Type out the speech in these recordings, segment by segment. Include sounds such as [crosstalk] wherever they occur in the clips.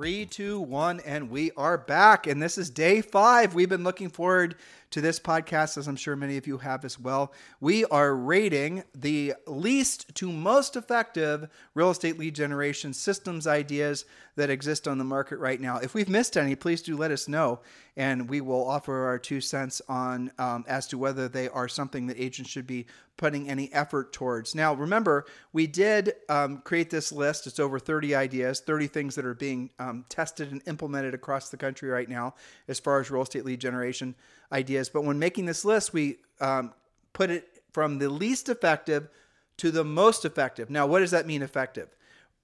Three, two, one, and we are back. And this is day five. We've been looking forward to this podcast, as I'm sure many of you have as well. We are rating the least to most effective real estate lead generation systems ideas that exist on the market right now. If we've missed any, please do let us know, and we will offer our two cents on um, as to whether they are something that agents should be putting any effort towards. Now, remember, we did um, create this list. It's over 30 ideas, 30 things that are being um, tested and implemented across the country right now as far as real estate lead generation ideas. But when making this list, we um, put it from the least effective to the most effective. Now, what does that mean effective?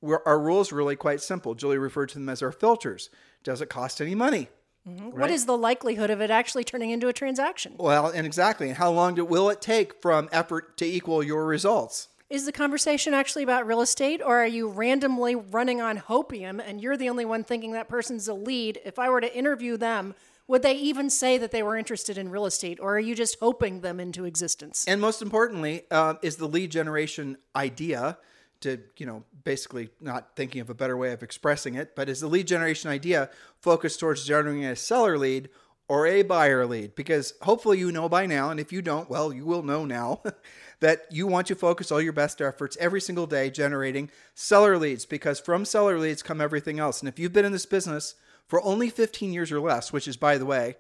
We're, our rules are really quite simple. Julie referred to them as our filters. Does it cost any money? Mm-hmm. Right? What is the likelihood of it actually turning into a transaction? Well, and exactly. And how long do, will it take from effort to equal your results? Is the conversation actually about real estate, or are you randomly running on hopium and you're the only one thinking that person's a lead? If I were to interview them, would they even say that they were interested in real estate, or are you just hoping them into existence? And most importantly, uh, is the lead generation idea to, you know, basically not thinking of a better way of expressing it, but is the lead generation idea focused towards generating a seller lead or a buyer lead? Because hopefully you know by now, and if you don't, well, you will know now. [laughs] that you want to focus all your best efforts every single day generating seller leads because from seller leads come everything else. And if you've been in this business for only 15 years or less, which is, by the way,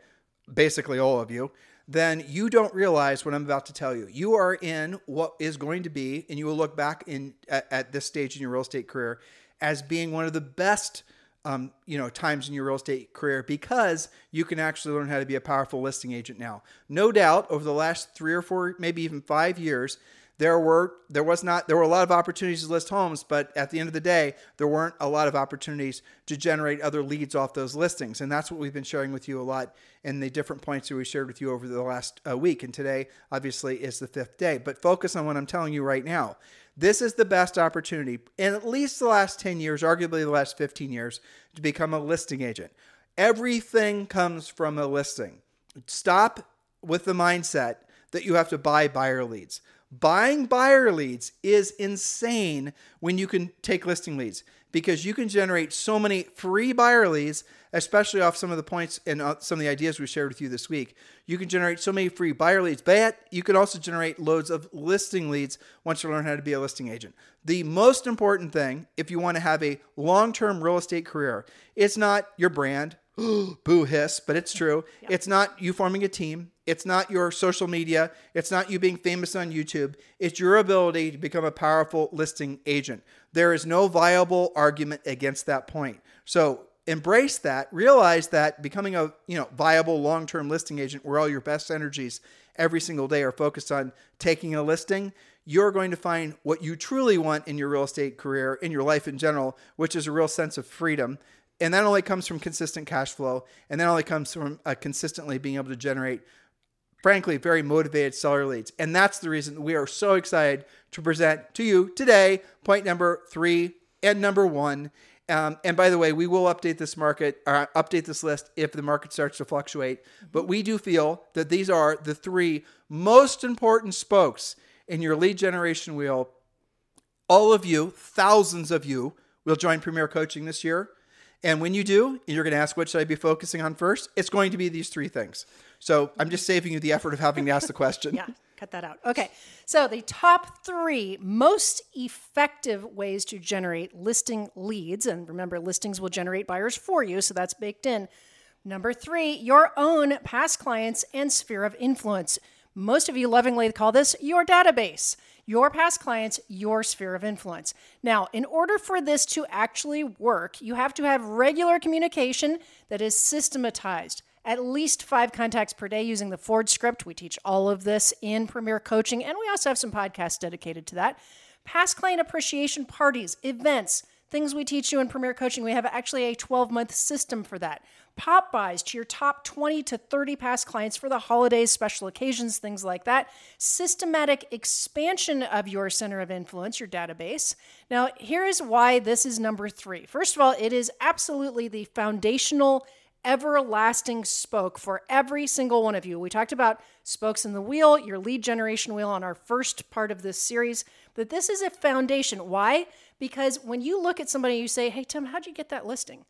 basically all of you, then you don't realize what I'm about to tell you. You are in what is going to be, and you will look back in at, at this stage in your real estate career as being one of the best, um, you know, times in your real estate career because you can actually learn how to be a powerful listing agent now. No doubt, over the last three or four, maybe even five years, there were there was not there were a lot of opportunities to list homes, but at the end of the day, there weren't a lot of opportunities to generate other leads off those listings, and that's what we've been sharing with you a lot in the different points that we shared with you over the last uh, week. And today, obviously, is the fifth day. But focus on what I'm telling you right now. This is the best opportunity in at least the last 10 years, arguably the last 15 years, to become a listing agent. Everything comes from a listing. Stop with the mindset that you have to buy buyer leads. Buying buyer leads is insane when you can take listing leads because you can generate so many free buyer leads, especially off some of the points and uh, some of the ideas we shared with you this week. You can generate so many free buyer leads, but you can also generate loads of listing leads once you learn how to be a listing agent. The most important thing, if you want to have a long term real estate career, it's not your brand, [gasps] boo hiss, but it's true. Yeah. It's not you forming a team. It's not your social media. It's not you being famous on YouTube. It's your ability to become a powerful listing agent. There is no viable argument against that point. So embrace that. Realize that becoming a you know viable long-term listing agent, where all your best energies every single day are focused on taking a listing, you're going to find what you truly want in your real estate career, in your life in general, which is a real sense of freedom and that only comes from consistent cash flow and that only comes from uh, consistently being able to generate frankly very motivated seller leads. And that's the reason we are so excited to present to you today point number three and number one. Um, and by the way we will update this market uh, update this list if the market starts to fluctuate. But we do feel that these are the three most important spokes in your lead generation wheel. All of you thousands of you will join premier coaching this year and when you do, you're going to ask, what should I be focusing on first? It's going to be these three things. So I'm just saving you the effort of having to ask the [laughs] question. yeah, cut that out. Okay. So the top three most effective ways to generate listing leads, and remember, listings will generate buyers for you, so that's baked in. Number three, your own past clients and sphere of influence. Most of you lovingly call this your database your past clients, your sphere of influence. Now, in order for this to actually work, you have to have regular communication that is systematized. At least five contacts per day using the Ford script. We teach all of this in Premier Coaching, and we also have some podcasts dedicated to that. Past client appreciation parties, events, things we teach you in Premier Coaching. We have actually a 12 month system for that. Pop-bys to your top 20 to 30 past clients for the holidays, special occasions, things like that. Systematic expansion of your center of influence, your database. Now, here is why this is number three. First of all, it is absolutely the foundational everlasting spoke for every single one of you. We talked about spokes in the wheel, your lead generation wheel on our first part of this series, but this is a foundation. Why? Because when you look at somebody, you say, Hey, Tim, how'd you get that listing?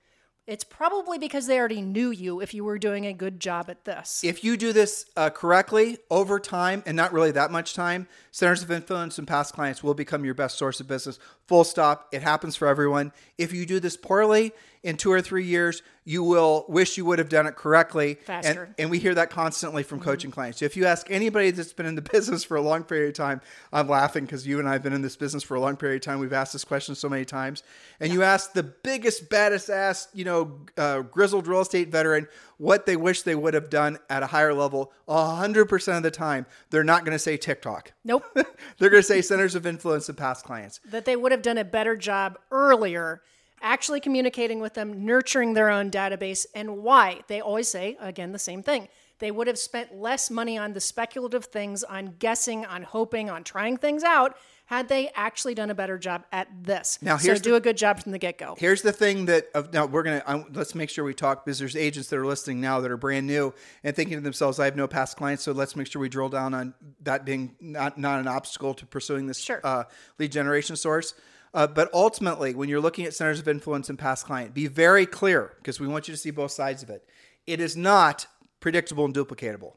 It's probably because they already knew you if you were doing a good job at this. If you do this uh, correctly over time and not really that much time, centers of influence and past clients will become your best source of business. Full stop. It happens for everyone. If you do this poorly in two or three years, you will wish you would have done it correctly. Faster. And, and we hear that constantly from coaching clients. So If you ask anybody that's been in the [laughs] business for a long period of time, I'm laughing because you and I have been in this business for a long period of time. We've asked this question so many times. And you ask the biggest, baddest ass, you know, uh, grizzled real estate veteran what they wish they would have done at a higher level, 100% of the time, they're not going to say TikTok. Nope. [laughs] they're going to say centers of influence and past clients. that they would have done a better job earlier actually communicating with them, nurturing their own database, and why. They always say, again, the same thing. They would have spent less money on the speculative things, on guessing, on hoping, on trying things out, had they actually done a better job at this. Now, so here's do the- a good job from the get go. Here's the thing that uh, now we're gonna um, let's make sure we talk because there's agents that are listening now that are brand new and thinking to themselves, I have no past clients, so let's make sure we drill down on that being not not an obstacle to pursuing this Sure. uh, lead generation source. Uh, but ultimately, when you're looking at centers of influence and past client, be very clear because we want you to see both sides of it. It is not predictable and duplicatable.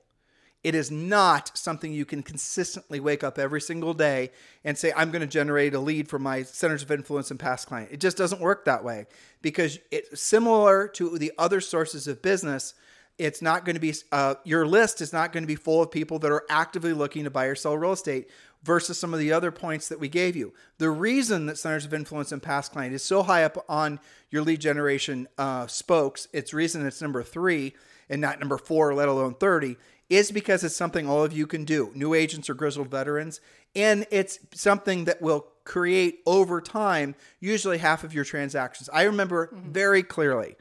It is not something you can consistently wake up every single day and say, I'm going to generate a lead for my centers of influence and past client. It just doesn't work that way because it's similar to the other sources of business. It's not going to be, uh, your list is not going to be full of people that are actively looking to buy or sell real estate versus some of the other points that we gave you. The reason that centers of influence and past client is so high up on your lead generation uh, spokes, it's reason it's number three and not number four, let alone 30, is because it's something all of you can do, new agents or grizzled veterans. And it's something that will create over time, usually half of your transactions. I remember very clearly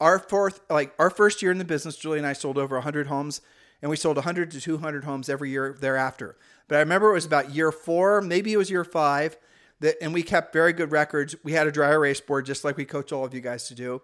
our fourth, like our first year in the business, Julie and I sold over 100 homes and we sold 100 to 200 homes every year thereafter. But I remember it was about year four, maybe it was year five, that, and we kept very good records. We had a dry erase board, just like we coach all of you guys to do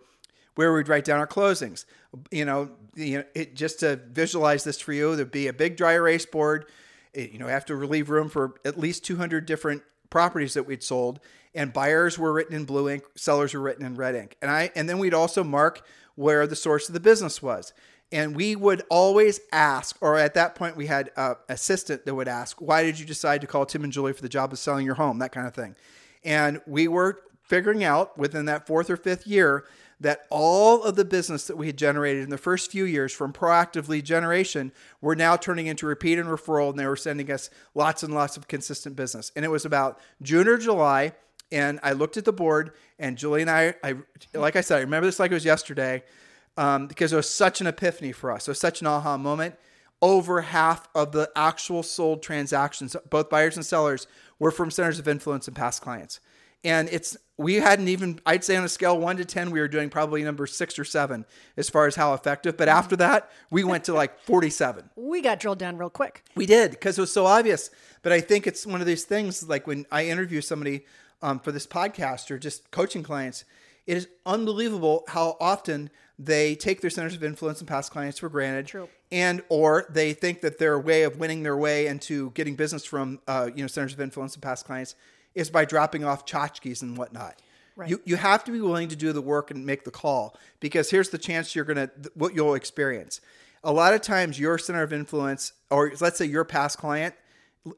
where we'd write down our closings. You know, you know it, just to visualize this for you, there'd be a big dry erase board. It, you know, have to leave room for at least 200 different properties that we'd sold, and buyers were written in blue ink, sellers were written in red ink, and I and then we'd also mark where the source of the business was. And we would always ask, or at that point, we had an assistant that would ask, Why did you decide to call Tim and Julie for the job of selling your home? That kind of thing. And we were figuring out within that fourth or fifth year that all of the business that we had generated in the first few years from proactive lead generation were now turning into repeat and referral, and they were sending us lots and lots of consistent business. And it was about June or July, and I looked at the board, and Julie and I, I like I said, I remember this like it was yesterday, um, because it was such an epiphany for us. It was such an aha moment. Over half of the actual sold transactions, both buyers and sellers, were from centers of influence and past clients. And it's we hadn't even I'd say on a scale one to ten, we were doing probably number six or seven as far as how effective. But after that, we went to like forty-seven. [laughs] We got drilled down real quick. We did because it was so obvious. But I think it's one of these things like when I interview somebody um, for this podcast or just coaching clients, it is unbelievable how often they take their centers of influence and past clients for granted. True. And or they think that their way of winning their way into getting business from uh, you know centers of influence and past clients is by dropping off tchotchkes and whatnot. Right. You you have to be willing to do the work and make the call because here's the chance you're gonna what you'll experience. A lot of times your center of influence, or let's say your past client,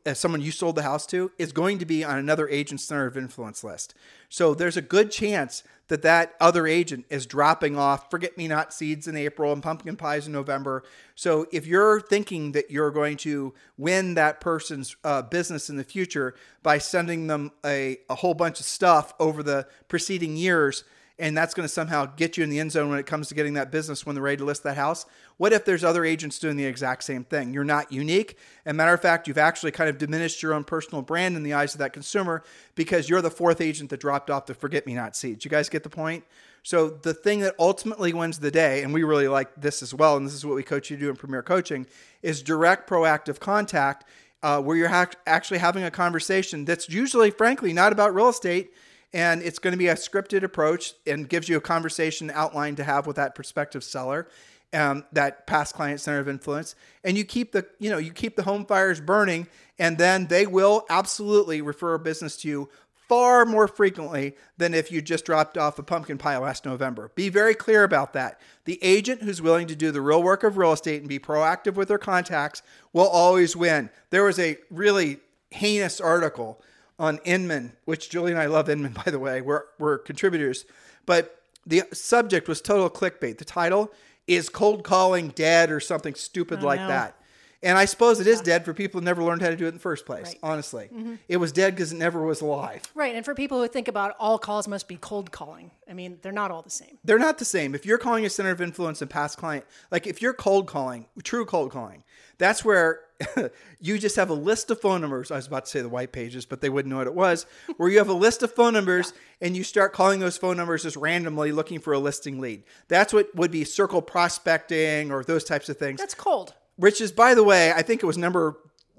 as someone you sold the house to, is going to be on another agent's center of influence list. So there's a good chance that that other agent is dropping off forget me not seeds in April and pumpkin pies in November. So if you're thinking that you're going to win that person's uh, business in the future by sending them a, a whole bunch of stuff over the preceding years, and that's going to somehow get you in the end zone when it comes to getting that business when they're ready to list that house. What if there's other agents doing the exact same thing? You're not unique. And matter of fact, you've actually kind of diminished your own personal brand in the eyes of that consumer because you're the fourth agent that dropped off the forget me not seat. You guys get the point? So the thing that ultimately wins the day, and we really like this as well, and this is what we coach you to do in Premier Coaching, is direct proactive contact. Uh, where you're ha- actually having a conversation that's usually, frankly, not about real estate and it's going to be a scripted approach and gives you a conversation outline to have with that prospective seller um, that past client center of influence and you keep the you know you keep the home fires burning and then they will absolutely refer a business to you far more frequently than if you just dropped off a pumpkin pie last November. Be very clear about that. The agent who's willing to do the real work of real estate and be proactive with their contacts will always win. There was a really heinous article on Inman, which Julie and I love Inman, [laughs] by the way. We're, we're contributors. But the subject was total clickbait. The title is Cold Calling Dead or something stupid Oh, like no. that. And I suppose it is dead for people who never learned how to do it in the first place, Right. honestly. Mm-hmm. It was dead because it never was alive. Right. And for people who think about all calls must be cold calling, I mean, they're not all the same. They're not the same. If you're calling a center of influence and past client, like if you're cold calling, true cold calling, that's where [laughs] you just have a list of phone numbers. I was about to say the white pages, but they wouldn't know what it was. [laughs] Where you have a list of phone numbers and you start calling those phone numbers just randomly looking for a listing lead. That's what would be circle prospecting or those types of things. That's cold. Which is, by the way, I think it was number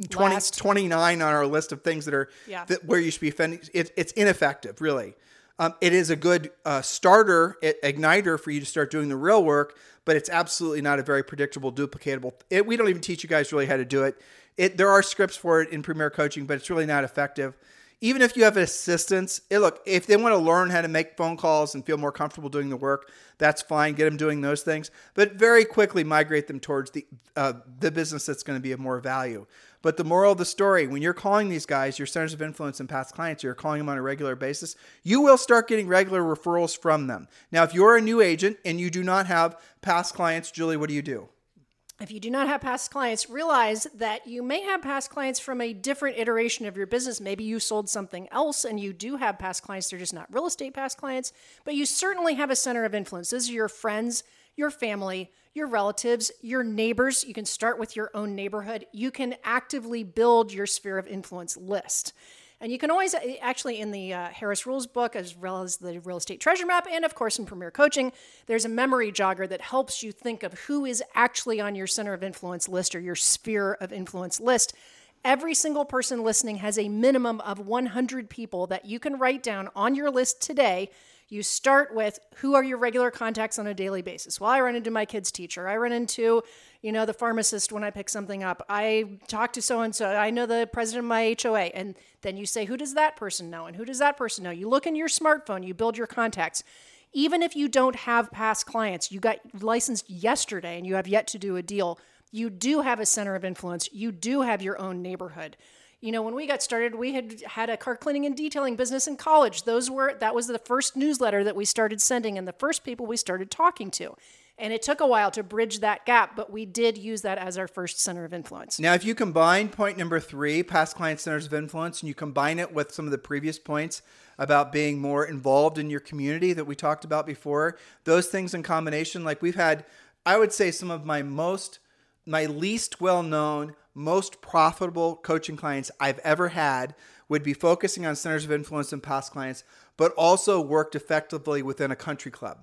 20, Last. 29 on our list of things that are Yeah. that where you should be offending. It, it's ineffective, really. Um, it is a good uh, starter, igniter for you to start doing the real work, but it's absolutely not a very predictable, duplicatable. It, we don't even teach you guys really how to do it. It there are scripts for it in Premier Coaching, but it's really not effective. Even if you have assistants, it, look if they want to learn how to make phone calls and feel more comfortable doing the work, that's fine. Get them doing those things, but very quickly migrate them towards the uh, the business that's going to be of more value. But the moral of the story, when you're calling these guys, your centers of influence and past clients, you're calling them on a regular basis, you will start getting regular referrals from them. Now, if you're a new agent and you do not have past clients, Julie, what do you do? If you do not have past clients, realize that you may have past clients from a different iteration of your business. Maybe you sold something else and you do have past clients. They're just not real estate past clients, but you certainly have a center of influence. Those are your friends, your family, your relatives, your neighbors. You can start with your own neighborhood. You can actively build your sphere of influence list. And you can always, actually, in the uh, Harris Rules book, as well as the Real Estate Treasure Map, and of course in Premier Coaching, there's a memory jogger that helps you think of who is actually on your center of influence list or your sphere of influence list. Every single person listening has a minimum of 100 people that you can write down on your list today. You start with who are your regular contacts on a daily basis? Well, I run into my kid's teacher. I run into, you know, the pharmacist when I pick something up. I talk to so and so. I know the president of my HOA. And then you say, who does that person know? And who does that person know? You look in your smartphone, you build your contacts. Even if you don't have past clients, you got licensed yesterday and you have yet to do a deal, you do have a center of influence. You do have your own neighborhood. You know, when we got started, we had had a car cleaning and detailing business in college. Those were that was the first newsletter that we started sending and the first people we started talking to. And it took a while to bridge that gap, but we did use that as our first center of influence. Now, if you combine point number three, past client centers of influence, and you combine it with some of the previous points about being more involved in your community that we talked about before, those things in combination, like we've had, I would say some of my most, my least well known, most profitable coaching clients I've ever had would be focusing on centers of influence and past clients, but also worked effectively within a country club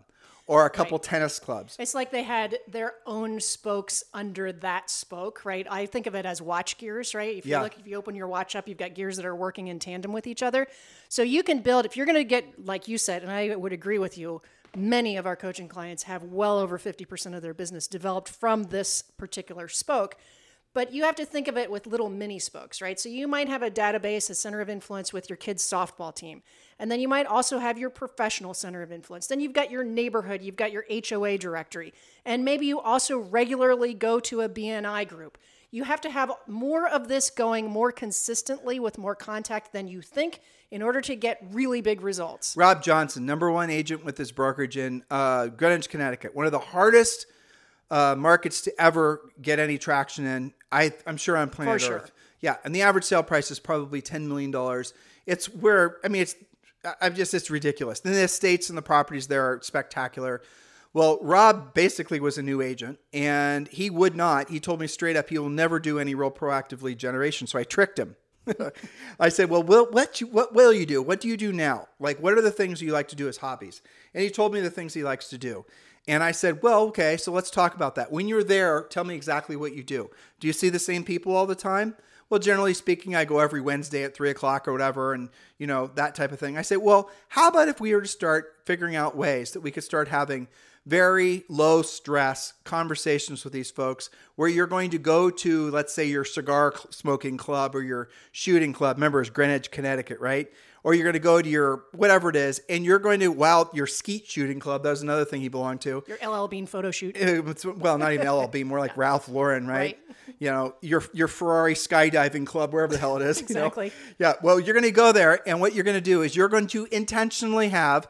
or a couple tennis clubs. It's like they had their own spokes under that spoke, right? I think of it as watch gears, right? If you look, if you open your watch up, you've got gears that are working in tandem with each other. So you can build, if you're going to get, like you said, and I would agree with you, many of our coaching clients have well over 50% of their business developed from this particular spoke. But you have to think of it with little mini spokes, right? So you might have a database, a center of influence with your kids' softball team. And then you might also have your professional center of influence. Then you've got your neighborhood, you've got your HOA directory. And maybe you also regularly go to a BNI group. You have to have more of this going more consistently with more contact than you think in order to get really big results. Rob Johnson, number one agent with his brokerage in uh, Greenwich, Connecticut. One of the hardest uh, markets to ever get any traction in. I, I'm sure on planet sure. Earth. Yeah, and the average sale price is probably ten million dollars. It's where I mean, it's I'm just it's ridiculous. And the estates and the properties there are spectacular. Well, Rob basically was a new agent, and he would not. He told me straight up he will never do any real proactive lead generation. So I tricked him. [laughs] I said, "Well, will, what you, what will you do? What do you do now? Like, what are the things you like to do as hobbies?" And he told me the things he likes to do. And I said, "Well, okay, so let's talk about that. When you're there, tell me exactly what you do. Do you see the same people all the time?" Well, generally speaking, I go every Wednesday at three o'clock or whatever, and you know that type of thing. I say, well, how about if we were to start figuring out ways that we could start having very low stress conversations with these folks where you're going to go to, let's say, your cigar smoking club or your shooting club. Remember, it's Greenwich, Connecticut, right? Or you're going to go to your whatever it is, and you're going to, wow, your skeet shooting club. That was another thing he belonged to. Your LL Bean photo shoot. Well, not even LLB, more like Ralph Lauren, right? Right. You know, your your Ferrari skydiving club, wherever the hell it is. you know? Exactly. Yeah. Well, you're going to go there, and what you're going to do is you're going to intentionally have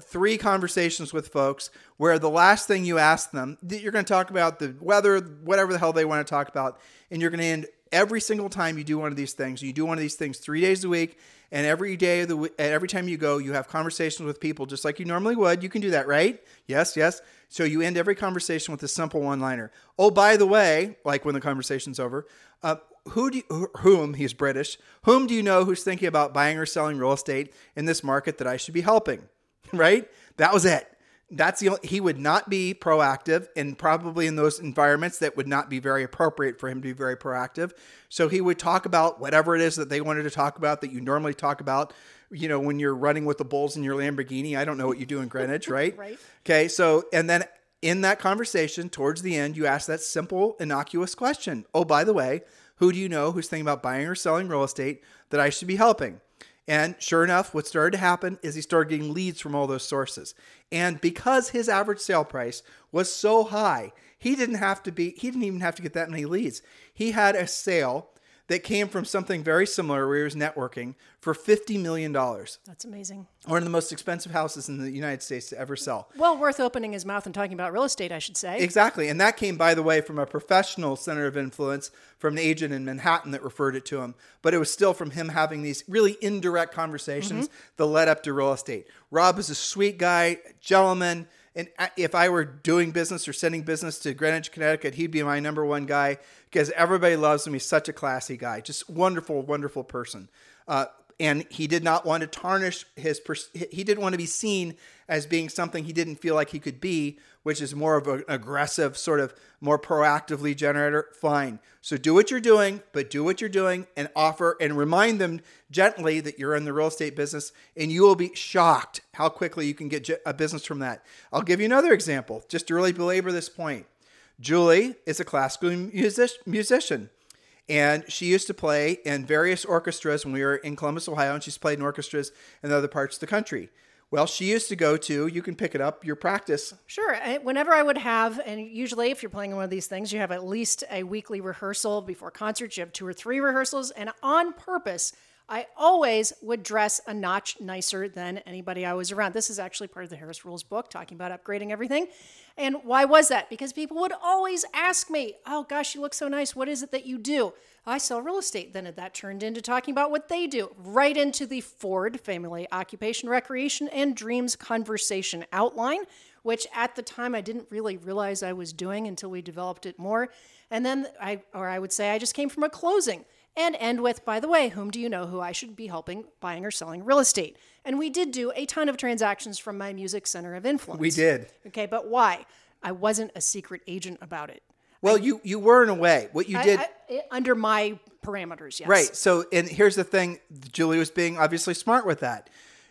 three conversations with folks where the last thing you ask them, that you're going to talk about the weather, whatever the hell they want to talk about, and you're going to end every single time you do one of these things. You do one of these things three days a week, and every day of the week, every time you go, you have conversations with people just like you normally would. You can do that, right? Yes, yes. So you end every conversation with a simple one-liner. Oh, by the way, like when the conversation's over, uh, who do you, whom he's British? Whom do you know who's thinking about buying or selling real estate in this market that I should be helping? [laughs] Right? That was it. That's the only, he would not be proactive and probably in those environments that would not be very appropriate for him to be very proactive. So he would talk about whatever it is that they wanted to talk about that you normally talk about, you know, when you're running with the bulls in your Lamborghini. I don't know what you do in Greenwich, [laughs] right? Right. Okay. So, and then in that conversation, towards the end, you ask that simple, innocuous question. Oh, by the way, who do you know who's thinking about buying or selling real estate that I should be helping? And sure enough, what started to happen is he started getting leads from all those sources. And because his average sale price was so high, he didn't have to be, he didn't even have to get that many leads. He had a sale that came from something very similar where he was networking for $50 million. That's amazing. One of the most expensive houses in the United States to ever sell. Well, worth opening his mouth and talking about real estate, I should say. Exactly. And that came, by the way, from a professional center of influence from an agent in Manhattan that referred it to him. But it was still from him having these really indirect conversations mm-hmm. that led up to real estate. Rob is a sweet guy, gentleman. And uh, if I were doing business or sending business to Greenwich, Connecticut, he'd be my number one guy because everybody loves him. He's such a classy guy, just wonderful, wonderful person. Uh, and he did not want to tarnish his pers- he didn't want to be seen as being something he didn't feel like he could be which is more of an aggressive sort of more proactively generator fine so do what you're doing but do what you're doing and offer and remind them gently that you're in the real estate business and you will be shocked how quickly you can get a business from that i'll give you another example just to really belabor this point julie is a classical music- musician and she used to play in various orchestras when we were in Columbus, Ohio, and she's played in orchestras in other parts of the country. Well, she used to go to, you can pick it up, your practice. Sure. I- Whenever I would have, and usually if you're playing one of these things, you have at least a weekly rehearsal before concerts. You have two or three rehearsals, and on purpose, I always would dress a notch nicer than anybody I was around. This is actually part of the Harris Rules book, talking about upgrading everything. And why was that? Because people would always ask me, Oh gosh, you look so nice. What is it that you do? I sell real estate. Then that turned into talking about what they do, right into the Ford Family Occupation, Recreation, and Dreams Conversation outline, which at the time I didn't really realize I was doing until we developed it more. And then I, or I would say, I just came from a closing and end with, by the way, whom do you know who I should be helping buying or selling real estate? And we did do a ton of transactions from my music center of influence. We did. Okay, but why? I wasn't a secret agent about it. Well, you you were in a way. What you I- did, I- I- under my parameters, yes. right? So, and here's the thing: Julie was being obviously smart with that.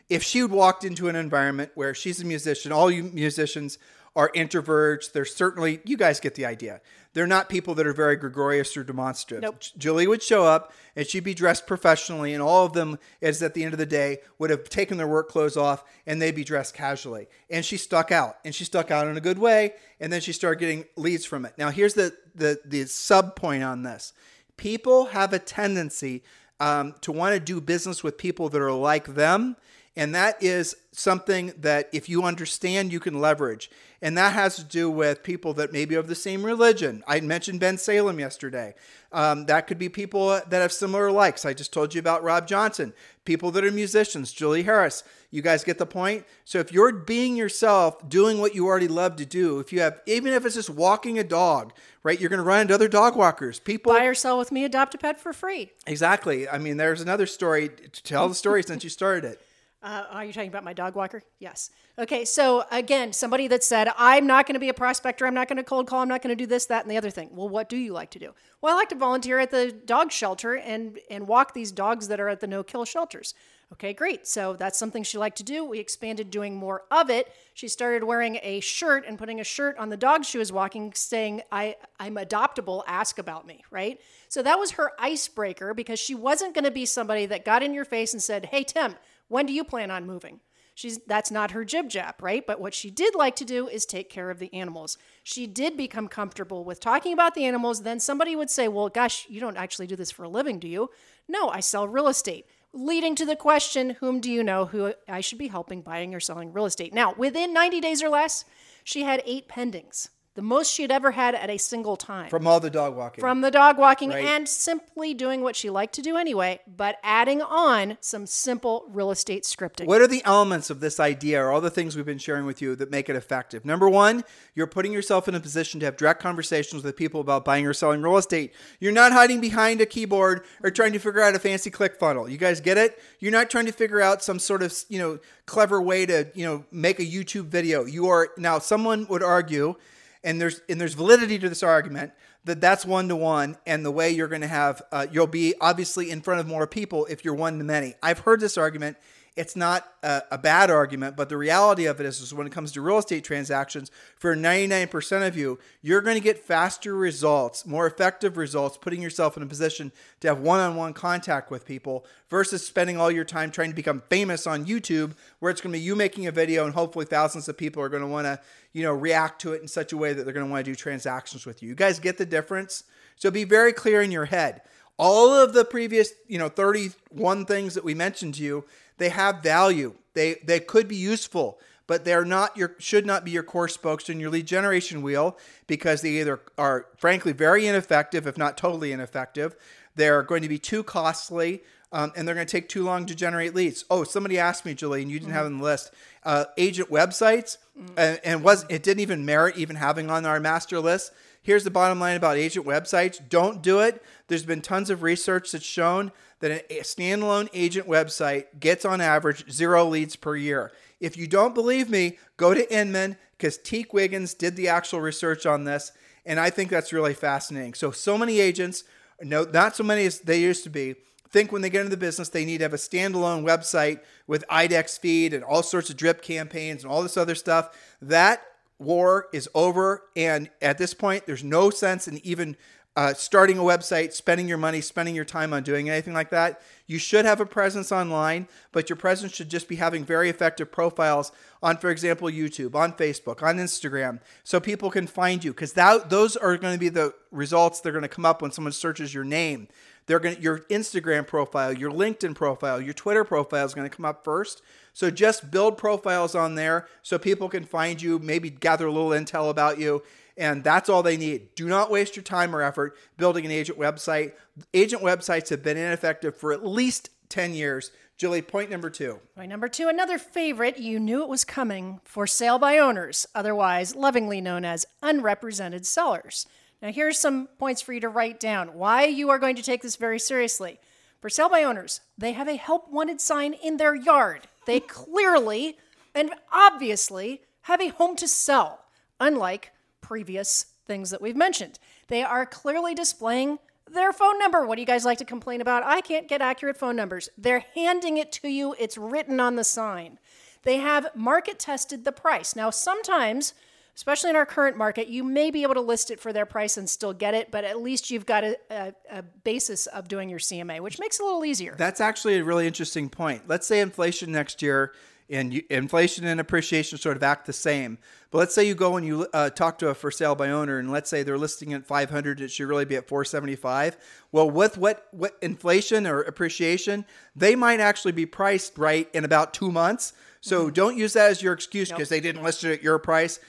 If she had walked into an environment where she's a musician, all you musicians are introverts. They're certainly you guys get the idea. They're not people that are very gregarious or demonstrative. Nope. Julie would show up and she'd be dressed professionally, and all of them, is at the end of the day, would have taken their work clothes off and they'd be dressed casually. And she stuck out, and she stuck out in a good way. And then she started getting leads from it. Now, here's the the the sub point on this: people have a tendency um, to want to do business with people that are like them And that is something that if you understand, you can leverage. And that has to do with people that maybe have the same religion. I mentioned Ben Salem yesterday. Um, that could be people that have similar likes. I just told you about Rob Johnson. People that are musicians, Julie Harris. You guys get the point? So if you're being yourself, doing what you already love to do, if you have, even if it's just walking a dog, right? You're going to run into other dog walkers. People Buy or sell with me, adopt a pet for free. Exactly. I mean, there's another story. To tell the story since you started it. Uh, are you talking about my dog walker? Yes. Okay. So again, somebody that said, I'm not going to be a prospector. I'm not going to cold call. I'm not going to do this, that, and the other thing. Well, what do you like to do? Well, I like to volunteer at the dog shelter and, and walk these dogs that are at the no kill shelters. Okay, great. So that's something she liked to do. We expanded doing more of it. She started wearing a shirt and putting a shirt on the dog she was walking saying, I, I'm adoptable, ask about me, right? So that was her icebreaker because she wasn't going to be somebody that got in your face and said, Hey, Tim, when do you plan on moving? She's that's not her jib jab, right? But what she did like to do is take care of the animals. She did become comfortable with talking about the animals. Then somebody would say, "Well, gosh, you don't actually do this for a living, do you?" No, I sell real estate. Leading to the question, whom do you know who I should be helping buying or selling real estate? Now, within 90 days or less, she had eight pendings the most she had ever had at a single time. From all the dog walking. From the dog walking Right. and simply doing what she liked to do anyway, but adding on some simple real estate scripting. What are the elements of this idea or all the things we've been sharing with you that make it effective? Number one, you're putting yourself in a position to have direct conversations with people about buying or selling real estate. You're not hiding behind a keyboard or trying to figure out a fancy click funnel. You guys get it? You're not trying to figure out some sort of, you know, clever way to, you know, make a YouTube video. You are now someone would argue and there's and there's validity to this argument that that's one to one and the way you're going to have uh, you'll be obviously in front of more people if you're one to many. I've heard this argument it's not a, a bad argument but the reality of it is, is when it comes to real estate transactions for 99% of you you're going to get faster results more effective results putting yourself in a position to have one-on-one contact with people versus spending all your time trying to become famous on youtube where it's going to be you making a video and hopefully thousands of people are going to want to you know react to it in such a way that they're going to want to do transactions with you. You guys get the difference? So be very clear in your head. All of the previous you know 31 things that we mentioned to you they have value they they could be useful but they're not your should not be your core spokes in your lead generation wheel because they either are frankly very ineffective if not totally ineffective they're going to be too costly um, and they're going to take too long to generate leads. Oh, somebody asked me, Julie, and you didn't have it on the list. Uh, agent websites, and, and was it didn't even merit even having on our master list. Here's the bottom line about agent websites: don't do it. There's been tons of research that's shown that a standalone agent website gets on average zero leads per year. If you don't believe me, go to Inman because Teak Wiggins did the actual research on this, and I think that's really fascinating. So, so many agents, no, not so many as they used to be, think when they get into the business they need to have a standalone website with IDX feed and all sorts of drip campaigns and all this other stuff. That war is over, and at this point, there's no sense in even uh, starting a website, spending your money, spending your time on doing anything like that. You should have a presence online, but your presence should just be having very effective profiles on, for example, YouTube, on Facebook, on Instagram, so people can find you because those are going to be the results that are going to come up when someone searches your name. They're going to, your Instagram profile, your LinkedIn profile, your Twitter profile is going to come up first. So just build profiles on there so people can find you, maybe gather a little intel about you, and that's all they need. Do not waste your time or effort building an agent website. Agent websites have been ineffective for at least 10 years. Julie, point number two. Point number two, another favorite. You knew it was coming for sale by owners, otherwise lovingly known as unrepresented sellers. Now, here's some points for you to write down why you are going to take this very seriously. For sale by owners, they have a help wanted sign in their yard. They [laughs] clearly and obviously have a home to sell, unlike previous things that we've mentioned. They are clearly displaying their phone number. What do you guys like to complain about? I can't get accurate phone numbers. They're handing it to you, it's written on the sign. They have market tested the price. Now, sometimes, especially in our current market, you may be able to list it for their price and still get it, but at least you've got a, a, a basis of doing your CMA, which makes it a little easier. That's actually a really interesting point. Let's say inflation next year And you, inflation and appreciation sort of act the same. But let's say you go and you uh, talk to a for sale by owner, and let's say they're listing at 500, it should really be at 475. Well, with what what inflation or appreciation, they might actually be priced right in about two months. So don't use that as your excuse because they didn't list it at your price.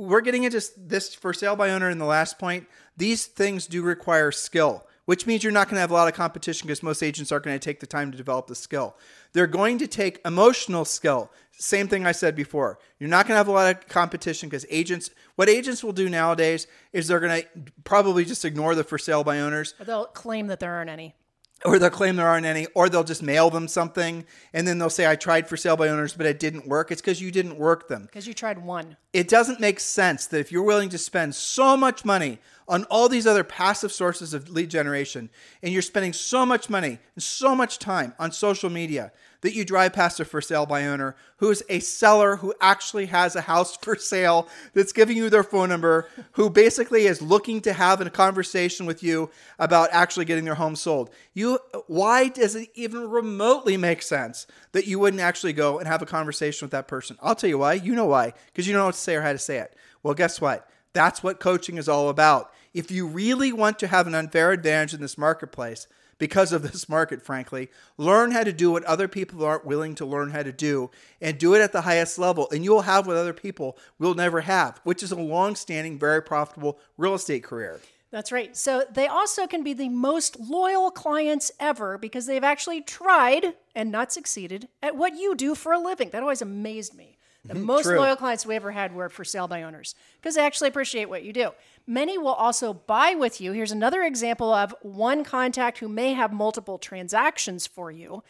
We're getting into this for sale by owner in the last point. These things do require skill which means you're not going to have a lot of competition because most agents aren't going to take the time to develop the skill. They're going to take emotional skill. Same thing I said before. You're not going to have a lot of competition because agents, what agents will do nowadays is they're going to probably just ignore the for sale by owners Or they'll claim that there aren't any. Or they'll claim there aren't any, or they'll just mail them something and then they'll say, I tried for sale by owners, but it didn't work. It's because you didn't work them Because you tried one. it doesn't make sense that if you're willing to spend so much money on all these other passive sources of lead generation and you're spending so much money and so much time on social media that you drive past a for sale by owner who's a seller who actually has a house for sale that's giving you their phone number who basically is looking to have a conversation with you about actually getting their home sold. You why does it even remotely make sense that you wouldn't actually go and have a conversation with that person? I'll tell you why. You know why. Because you don't know what to say or how to say it. Well guess what? That's what coaching is all about if you really want to have an unfair advantage in this marketplace because of [laughs] this market, frankly. Learn how to do what other people aren't willing to learn how to do and do it at the highest level. And you'll have what other people will never have, which is a long standing, very profitable real estate career. That's right. So they also can be the most loyal clients ever because they've actually tried and not succeeded at what you do for a living. That always amazed me. The [laughs] most true. loyal clients we ever had were for sale by owners because they actually appreciate what you do. Many will also buy with you. Here's another example of one contact who may have multiple transactions for you.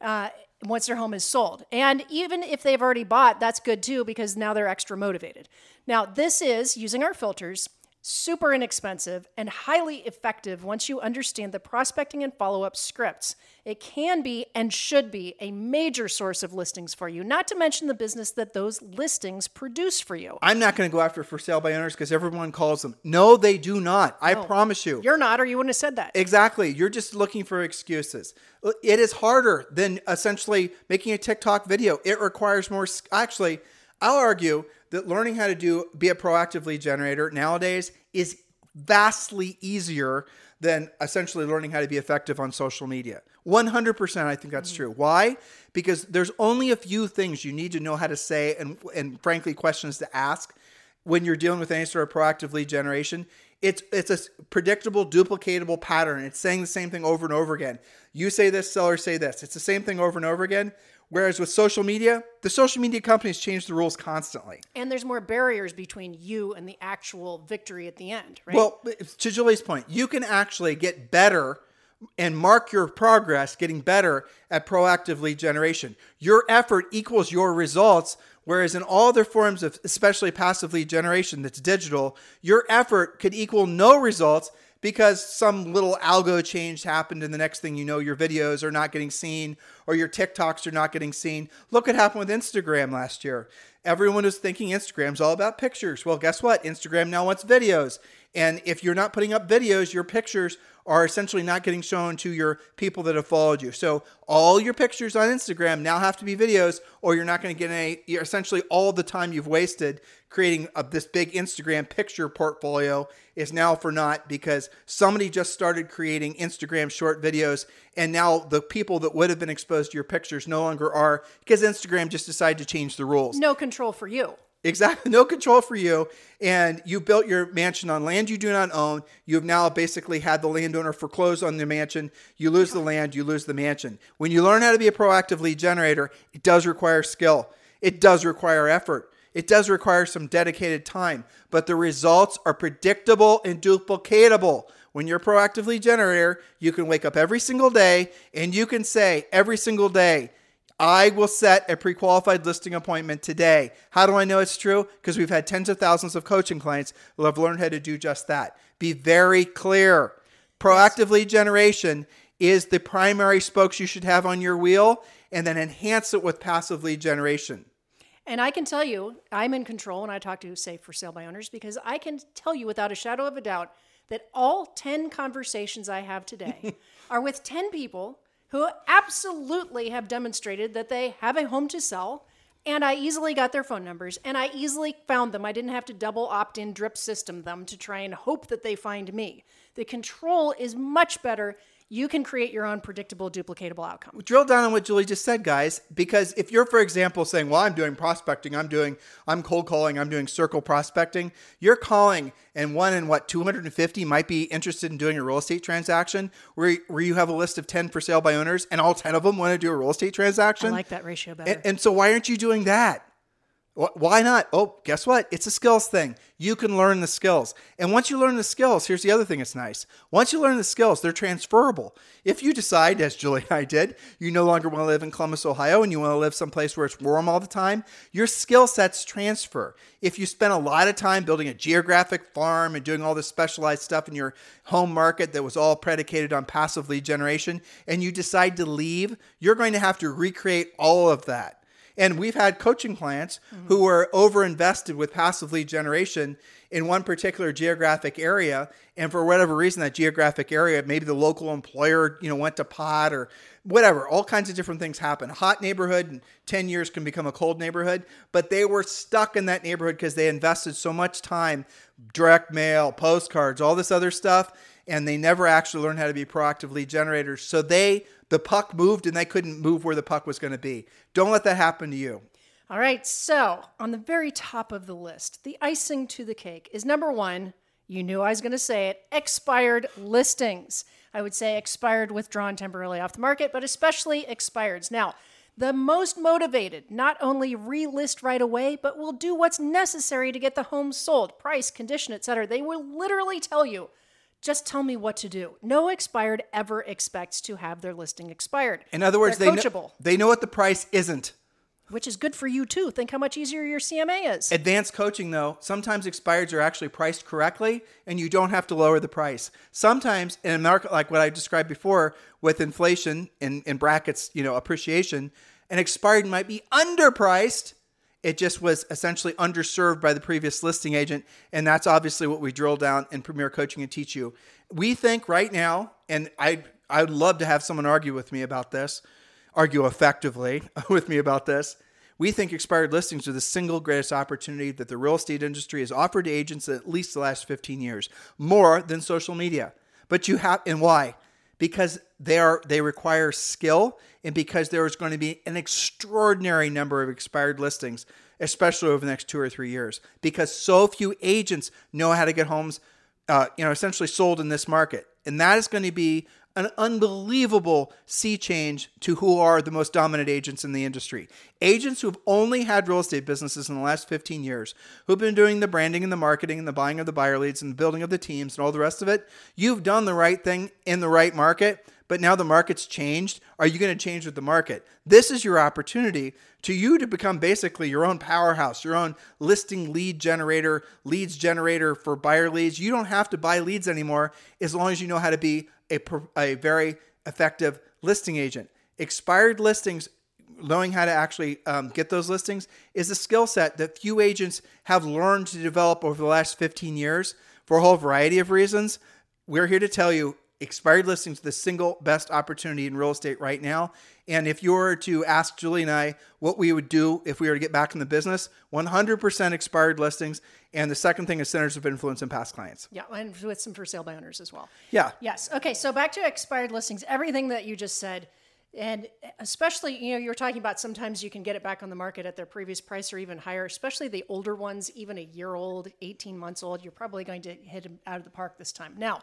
Uh, once their home is sold. And even if they've already bought, that's good too because now they're extra motivated. Now, this is using our filters super inexpensive and highly effective once you understand the prospecting and follow up scripts. It can be and should be a major source of listings for you, not to mention the business that those listings produce for you. I'm not going to go after for sale by owners because everyone calls them. No, they do not. I promise you. You're not, or you wouldn't have said that. Exactly. You're just looking for excuses. It is harder than essentially making a TikTok video. It requires more. Actually, I'll argue that learning how to do be a proactive lead generator nowadays is vastly easier than essentially learning how to be effective on social media. 100% I think that's mm-hmm. true. Why? Because there's only a few things you need to know how to say and and frankly questions to ask when you're dealing with any sort of proactive lead generation, it's it's a predictable, duplicatable pattern. It's saying the same thing over and over again. You say this, sellers say this. It's the same thing over and over again. Whereas with social media, the social media companies change the rules constantly. And there's more barriers between you and the actual victory at the end, right? Well, to Julie's point, you can actually get better and mark your progress getting better at proactive lead generation. Your effort equals your results. Whereas in all other forms of especially passive lead generation that's digital, your effort could equal no results because some little algo change happened and the next thing you know your videos are not getting seen or your TikToks are not getting seen. Look what happened with Instagram last year. Everyone was thinking Instagram's all about pictures. Well, guess what? Instagram now wants videos. And if you're not putting up videos, your pictures are essentially not getting shown to your people that have followed you. So all your pictures on Instagram now have to be videos, or you're not going to get any. Essentially all the time you've wasted creating a, this big Instagram picture portfolio is now for naught because somebody just started creating Instagram short videos, and now the people that would have been exposed to your pictures no longer are because Instagram just decided to change the rules. no control for you. Exactly. [laughs] No control for you. And you built your mansion on land you do not own. You have now basically had the landowner foreclose on the mansion. You lose the land, you lose the mansion. When you learn how to be a proactive lead generator, it does require skill, it does require effort. It does require some dedicated time, but the results are predictable and duplicatable. When you're a proactive lead generator, you can wake up every single day and you can say every single day, I will set a pre qualified listing appointment today. How do I know it's true? Because we've had tens of thousands of coaching clients who have learned how to do just that. Be very clear. Proactive lead generation is the primary spokes you should have on your wheel, and then enhance it with passive lead generation. And I can tell you, I'm in control when I talk to, say, for sale by owners, because I can tell you without a shadow of a doubt that all 10 conversations I have today [laughs] are with 10 people who absolutely have demonstrated that they have a home to sell And I easily got their phone numbers and I easily found them. I didn't have to double opt in drip system them to try and hope that they find me. The control is much better you can create your own predictable, duplicatable outcome. Drill down on what Julie just said, guys, because if you're, for example, saying, Well, I'm doing prospecting, I'm doing, I'm cold calling, I'm doing circle prospecting, you're calling, and one in what, 250 might be interested in doing a real estate transaction where, where you have a list of 10 for sale by owners and all 10 of them want to do a real estate transaction. I like that ratio better. And, and so, why aren't you doing that? Why not? Oh, guess what? It's a skills thing. You can learn the skills. And once you learn the skills, here's the other thing that's nice. Once you learn the skills, they're transferable. If you decide, as Julie and I did, you no longer want to live in Columbus, Ohio, and you want to live someplace where it's warm all the time, your skill sets transfer. If you spend a lot of time building a geographic farm and doing all this specialized stuff in your home market that was all predicated on passive lead generation, and you decide to leave, you're going to have to recreate all of that. And we've had coaching clients mm-hmm. who were over invested with passive lead generation in one particular geographic area. And for whatever reason, that geographic area, maybe the local employer, you know, went to pot or whatever, all kinds of different things happen. A hot neighborhood in 10 years can become a cold neighborhood, but they were stuck in that neighborhood because they invested so much time, direct mail, postcards, all this other stuff, and they never actually learned how to be proactive lead generators. So they the puck moved and they couldn't move where the puck was going to be. Don't let that happen to you. All right. So, on the very top of the list, the icing to the cake is number one. You knew I was going to say it expired listings. I would say expired, withdrawn temporarily off the market, but especially expireds. Now, the most motivated not only relist right away, but will do what's necessary to get the home sold, price, condition, etc. They will literally tell you just tell me what to do. No expired ever expects to have their listing expired. In other words, They're they know, they know what the price isn't. Which is good for you too. Think how much easier your CMA is. Advanced coaching, though, sometimes expireds are actually priced correctly and you don't have to lower the price. Sometimes in a market like what I described before with inflation in, in brackets, you know, appreciation, an expired might be underpriced it just was essentially underserved by the previous listing agent. And that's obviously what we drill down in Premier Coaching and teach you. We think right now, and I I would love to have someone argue with me about this, argue effectively [laughs] with me about this. We think expired listings are the single greatest opportunity that the real estate industry has offered to agents in at least the last 15 years, more than social media. But you have, and why? Because they are they require skill and because there is going to be an extraordinary number of expired listings, especially over the next two or three years, because so few agents know how to get homes, uh, you know, essentially sold in this market, and that is going to be an unbelievable sea change to who are the most dominant agents in the industry. Agents who've only had real estate businesses in the last 15 years, who've been doing the branding and the marketing and the buying of the buyer leads and the building of the teams and all the rest of it. You've done the right thing in the right market but now the market's changed. Are you going to change with the market? This is your opportunity to you to become basically your own powerhouse, your own listing lead generator, leads generator for buyer leads. You don't have to buy leads anymore as long as you know how to be a, a very effective listing agent. Expired listings knowing how to actually um, get those listings is a skill set that few agents have learned to develop over the last 15 years for a whole variety of reasons. We're here to tell you expired listings the single best opportunity in real estate right now. And if you were to ask Julie and I what we would do if we were to get back in the business, 100% expired listings. And the second thing is centers of influence and past clients. Yeah, and with some for sale by owners as well. Yeah. Yes. Okay, so back to expired listings. Everything that you just said, and especially, you know, you were talking about sometimes you can get it back on the market at their previous price or even higher, especially the older ones, even a year old, 18 months old. You're probably going to hit them out of the park this time. Now,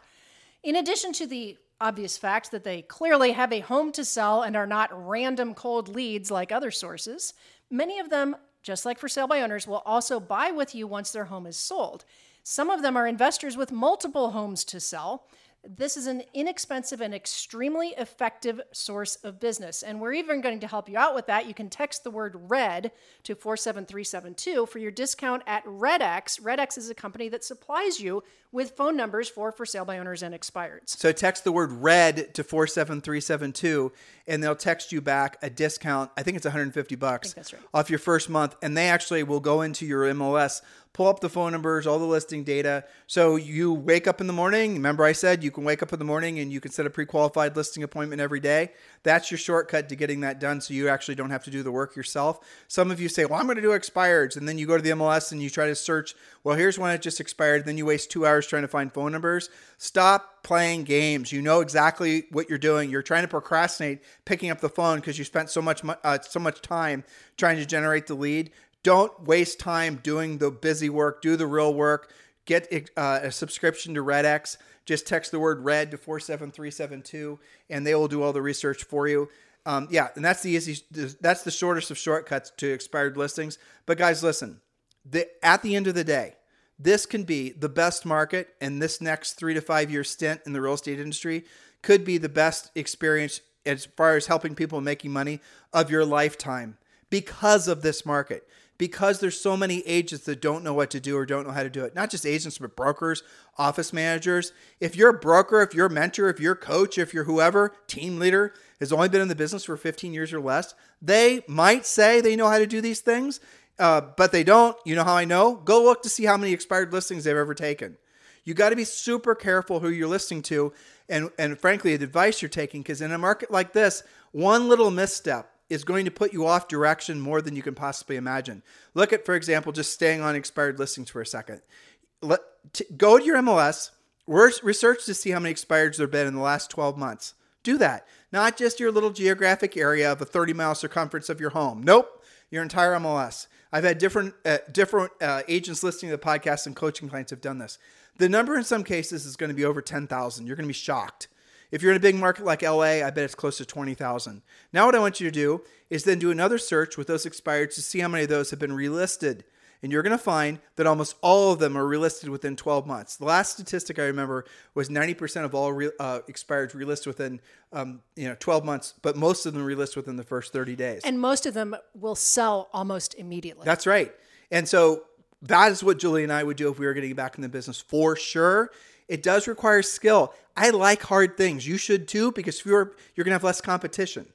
in addition to the obvious fact that they clearly have a home to sell and are not random cold leads like other sources, many of them, just like for sale by owners, will also buy with you once their home is sold. Some of them are investors with multiple homes to sell. This is an inexpensive and extremely effective source of business. And we're even going to help you out with that. You can text the word RED to 47372 for your discount at RedX. RedX is a company that supplies you with phone numbers for for sale by owners and expireds. So text the word RED to 47372 and they'll text you back a discount. I think it's 150 bucks right. off your first month and they actually will go into your MLS pull up the phone numbers, all the listing data. So you wake up in the morning. Remember, I said you can wake up in the morning and you can set a pre qualified listing appointment every day. That's your shortcut to getting that done so you actually don't have to do the work yourself. Some of you say, Well, I'm going to do expireds. And then you go to the MLS and you try to search, Well, here's one that just expired. Then you waste two hours trying to find phone numbers. Stop playing games. You know exactly what you're doing. You're trying to procrastinate picking up the phone because you spent so much, uh, so much time trying to generate the lead. Don't waste time doing the busy work. Do the real work. Get uh, a subscription to RedX. Just text the word red to 47372 and they will do all the research for you. Um, yeah, and that's the easy, that's the shortest of shortcuts to expired listings. But guys, listen, the, at the end of the day, this can be the best market, and this next three to five year stint in the real estate industry could be the best experience as far as helping people making money of your lifetime because of this market because there's so many agents that don't know what to do or don't know how to do it. Not just agents, but brokers, office managers. If you're a broker, if you're a mentor, if you're a coach, if you're whoever, team leader, has only been in the business for 15 years or less, they might say they know how to do these things, uh, but they don't. You know how I know? Go look to see how many expired listings they've ever taken. You got to be super careful who you're listening to and, and frankly, the advice you're taking, because in a market like this, one little misstep is going to put you off direction more than you can possibly imagine. Look at, for example, just staying on expired listings for a second. Let, t- go to your MLS, research to see how many expireds there have been in the last 12 months. Do that. Not just your little geographic area of a 30 mile circumference of your home. Nope, your entire MLS. I've had different uh, different uh, agents listening to the podcast and coaching clients have done this. The number in some cases is going to be over 10,000. You're going to be shocked. If you're in a big market like LA, I bet it's close to 20,000. Now, what I want you to do is then do another search with those expired to see how many of those have been relisted. And you're going to find that almost all of them are relisted within 12 months. The last statistic I remember was 90% of all re, uh, expireds relist within um, you know 12 months, but most of them relist within the first 30 days. And most of them will sell almost immediately. That's right. And so that is what Julie and I would do if we were getting back in the business for sure. It does require skill. I like hard things. You should too, because you're you're gonna have less competition.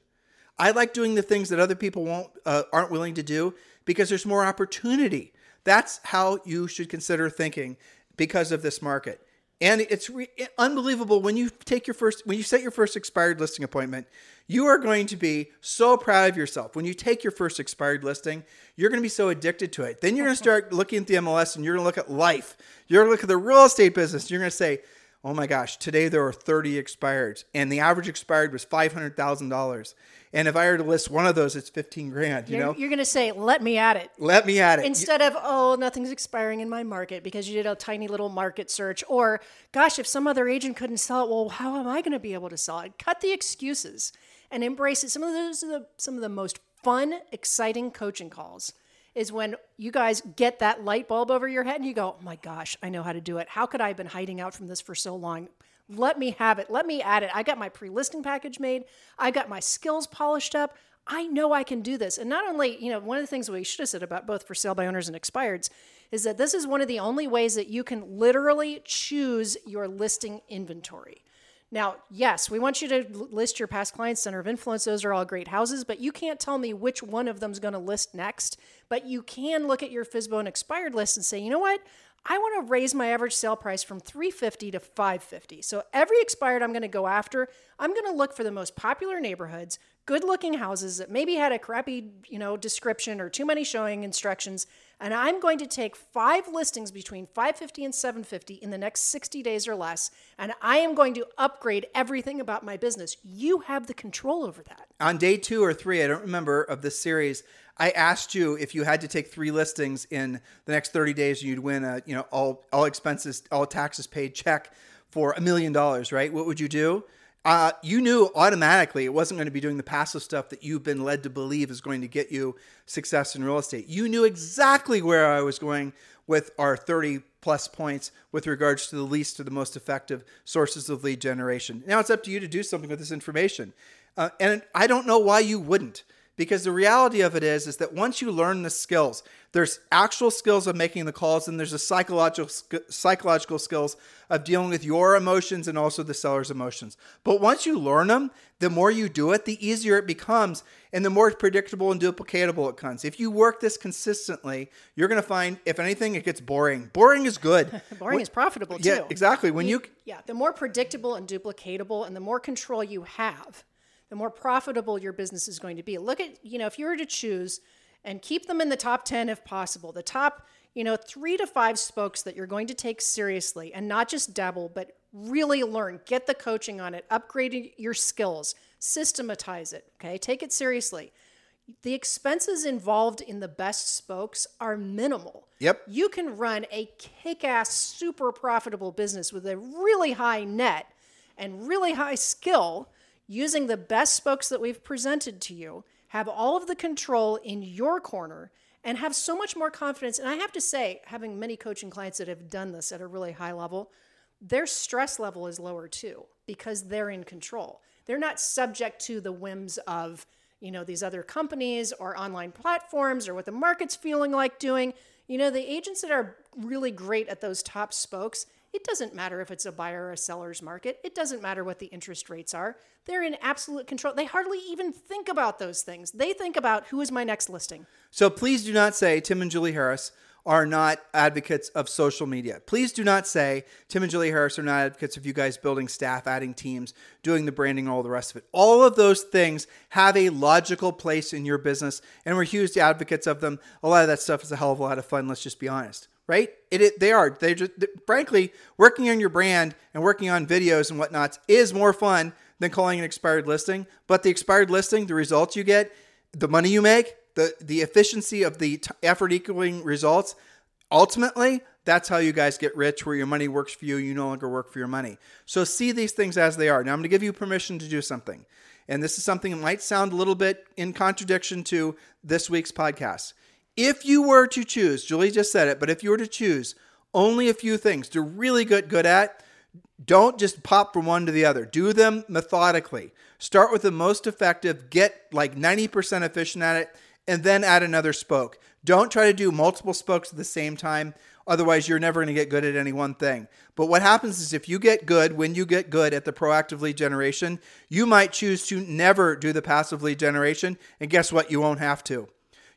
I like doing the things that other people won't uh, aren't willing to do because there's more opportunity. That's how you should consider thinking because of this market. And it's re- unbelievable when you take your first when you set your first expired listing appointment, you are going to be so proud of yourself. When you take your first expired listing, you're going to be so addicted to it. Then you're going to start looking at the MLS and you're going to look at life. You're going to look at the real estate business. You're going to say, "Oh my gosh, today there are 30 expired and the average expired was $500,000." And if I were to list one of those, it's 15 grand, you you're, know? You're going to say, let me at it. Let me at it. Instead of, oh, nothing's expiring in my market because you did a tiny little market search. Or, gosh, if some other agent couldn't sell it, well, how am I going to be able to sell it? Cut the excuses and embrace it. Some of those are the, some of the most fun, exciting coaching calls is when you guys get that light bulb over your head and you go, oh my gosh, I know how to do it. How could I have been hiding out from this for so long? Let me have it. Let me add it. I got my pre listing package made. I got my skills polished up. I know I can do this. And not only, you know, one of the things we should have said about both for sale by owners and expireds is that this is one of the only ways that you can literally choose your listing inventory. Now, yes, we want you to list your past clients, center of influence. Those are all great houses, but you can't tell me which one of them is going to list next. But you can look at your FSBO and expired list and say, you know what? I want to raise my average sale price from 350 to 550. So every expired I'm going to go after, I'm going to look for the most popular neighborhoods, good-looking houses that maybe had a crappy, you know, description or too many showing instructions, and I'm going to take 5 listings between 550 and 750 in the next 60 days or less, and I am going to upgrade everything about my business. You have the control over that. On day 2 or 3, I don't remember of this series, I asked you if you had to take three listings in the next 30 days, you'd win a you know all all expenses, all taxes paid check for a million dollars, right? What would you do? Uh, you knew automatically it wasn't going to be doing the passive stuff that you've been led to believe is going to get you success in real estate. You knew exactly where I was going with our 30 plus points with regards to the least to the most effective sources of lead generation. Now it's up to you to do something with this information. Uh, and I don't know why you wouldn't because the reality of it is is that once you learn the skills there's actual skills of making the calls and there's a psychological psychological skills of dealing with your emotions and also the seller's emotions. But once you learn them the more you do it the easier it becomes and the more predictable and duplicatable it comes. If you work this consistently you're going to find if anything it gets boring. Boring is good. [laughs] Boring When- is profitable too. yeah exactly. When you yeah, the more predictable and duplicatable and the more control you have, the more profitable your business is going to be. Look at, you know, if you were to choose and keep them in the top 10 if possible, the top, you know, 3 to 5 spokes that you're going to take seriously and not just dabble, but really learn, get the coaching on it, upgrade your skills, systematize it, okay? Take it seriously. The expenses involved in the best spokes are minimal. Yep. You can run a kick ass, super profitable business with a really high net and really high skill using the best spokes that we've presented to you, have all of the control in your corner, and have so much more confidence. And I have to say, having many coaching clients that have done this at a really high level, their stress level is lower too because they're in control. They're not subject to the whims of, you know, these other companies or online platforms or what the market's feeling like doing. You know, the agents that are really great at those top spokes, it doesn't matter if it's a buyer or a seller's market. It doesn't matter what the interest rates are. They're in absolute control. They hardly even think about those things. They think about who is my next listing. So please do not say Tim and Julie Harris are not advocates of social media. Please do not say Tim and Julie Harris are not advocates of you guys building staff, adding teams, doing the branding, all the rest of it. All of those things have a logical place in your business, and we're huge advocates of them. A lot of that stuff is a hell of a lot of fun. Let's just be honest, right? It, it they are. They just frankly working on your brand and working on videos and whatnots is more fun than calling an expired listing. But the expired listing, the results you get, the money you make, the the efficiency of the t- effort equaling results ultimately that's how you guys get rich where your money works for you you no longer work for your money so see these things as they are now i'm going to give you permission to do something and this is something that might sound a little bit in contradiction to this week's podcast if you were to choose julie just said it but if you were to choose only a few things to really get good at don't just pop from one to the other. Do them methodically. Start with the most effective, get like 90% efficient at it, and then add another spoke. Don't try to do multiple spokes at the same time. Otherwise, you're never going to get good at any one thing. But what happens is if you get good, when you get good at the proactive lead generation, you might choose to never do the passive lead generation. And guess what? You won't have to.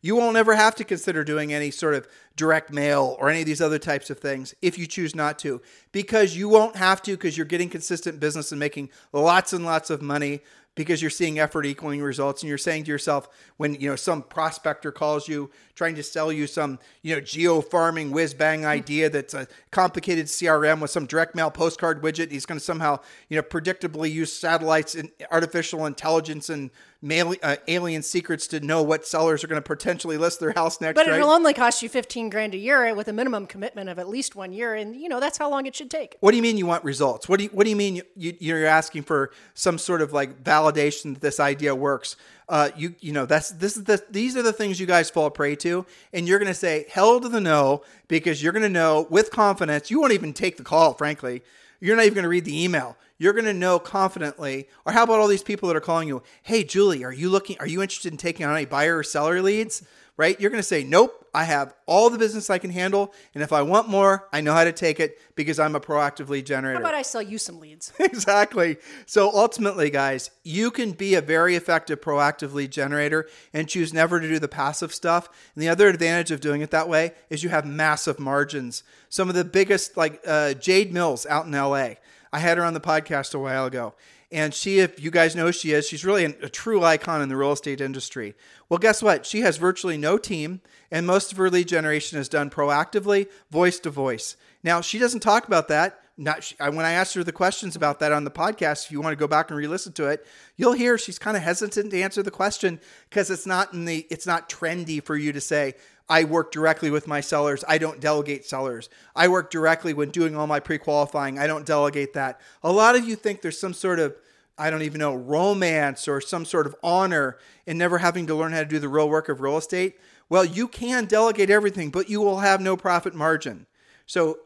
You won't ever have to consider doing any sort of direct mail or any of these other types of things if you choose not to, because you won't have to because you're getting consistent business and making lots and lots of money because you're seeing effort equaling results. And you're saying to yourself when you know some prospector calls you trying to sell you some you know geo farming whiz bang idea that's a complicated crm with some direct mail postcard widget he's going to somehow you know predictably use satellites and artificial intelligence and mail, uh, alien secrets to know what sellers are going to potentially list their house next But right? it'll only cost you 15 grand a year with a minimum commitment of at least one year. And, you know, that's how long it should take. What do you mean you want results? What do you What do you mean you, you, you're asking for some sort of like validation that this idea works? Uh, you you know that's this is the these are the things you guys fall prey to, and you're to say hell to the no because you're to know with confidence. You won't even take the call, frankly. You're not even to read the email. You're to know confidently. Or how about all these people that are calling you? Hey, Julie, are you looking? Are you interested in taking on any buyer or seller leads? Right? You're going to say, nope. I have all the business I can handle, and if I want more, I know how to take it because I'm a proactive lead generator. How about I sell you some leads? [laughs] exactly. So ultimately, guys, you can be a very effective proactive lead generator and choose never to do the passive stuff. And the other advantage of doing it that way is you have massive margins. Some of the biggest, like uh, Jade Mills out in LA, I had her on the podcast a while ago. And she, if you guys know who she is, she's really a true icon in the real estate industry. Well, guess what? She has virtually no team, and most of her lead generation is done proactively, voice to voice. Now, she doesn't talk about that. Not when I asked her the questions about that on the podcast. If you want to go back and re-listen to it, you'll hear she's kind of hesitant to answer the question because it's not in the it's not trendy for you to say I work directly with my sellers. I don't delegate sellers. I work directly when doing all my pre-qualifying. I don't delegate that. A lot of you think there's some sort of I don't even know, romance or some sort of honor in never having to learn how to do the real work of real estate. Well, you can delegate everything, but you will have no profit margin. So,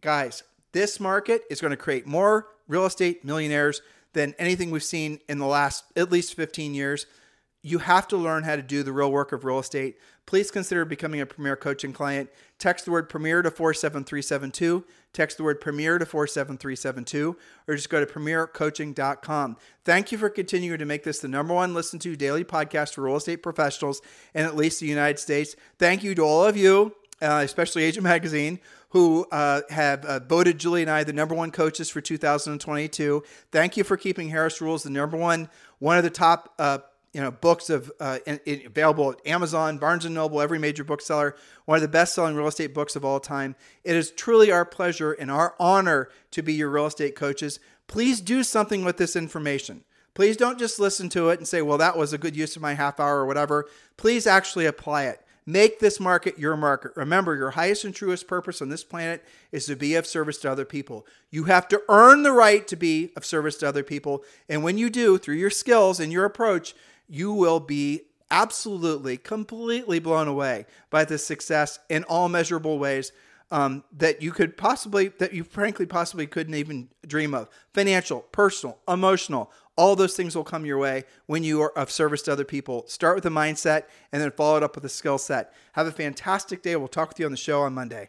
guys, this market is going to create more real estate millionaires than anything we've seen in the last at least 15 years. you have to learn how to do the real work of real estate. Please consider becoming a Premier Coaching client. Text the word Premier to 47372. Text the word Premier to 47372, or just go to premiercoaching.com. Thank you for continuing to make this the number one listened to daily podcast for real estate professionals in at least the United States. Thank you to all of you, uh, especially Agent Magazine, who uh, have uh, voted Julie and I the number one coaches for 2022. Thank you for keeping Harris Rules the number one, one of the top uh, you know books of uh, in, in, available at Amazon, Barnes and Noble, every major bookseller. One of the best-selling real estate books of all time. It is truly our pleasure and our honor to be your real estate coaches. Please do something with this information. Please don't just listen to it and say, "Well, that was a good use of my half hour or whatever." Please actually apply it. Make this market your market. Remember, your highest and truest purpose on this planet is to be of service to other people. You have to earn the right to be of service to other people. And when you do, through your skills and your approach, you will be absolutely, completely blown away by the success in all measurable ways um, that you could possibly, that you frankly possibly couldn't even dream of. Financial, personal, emotional, all those things will come your way when you are of service to other people. Start with a mindset and then follow it up with a skill set. Have a fantastic day. We'll talk with you on the show on Monday.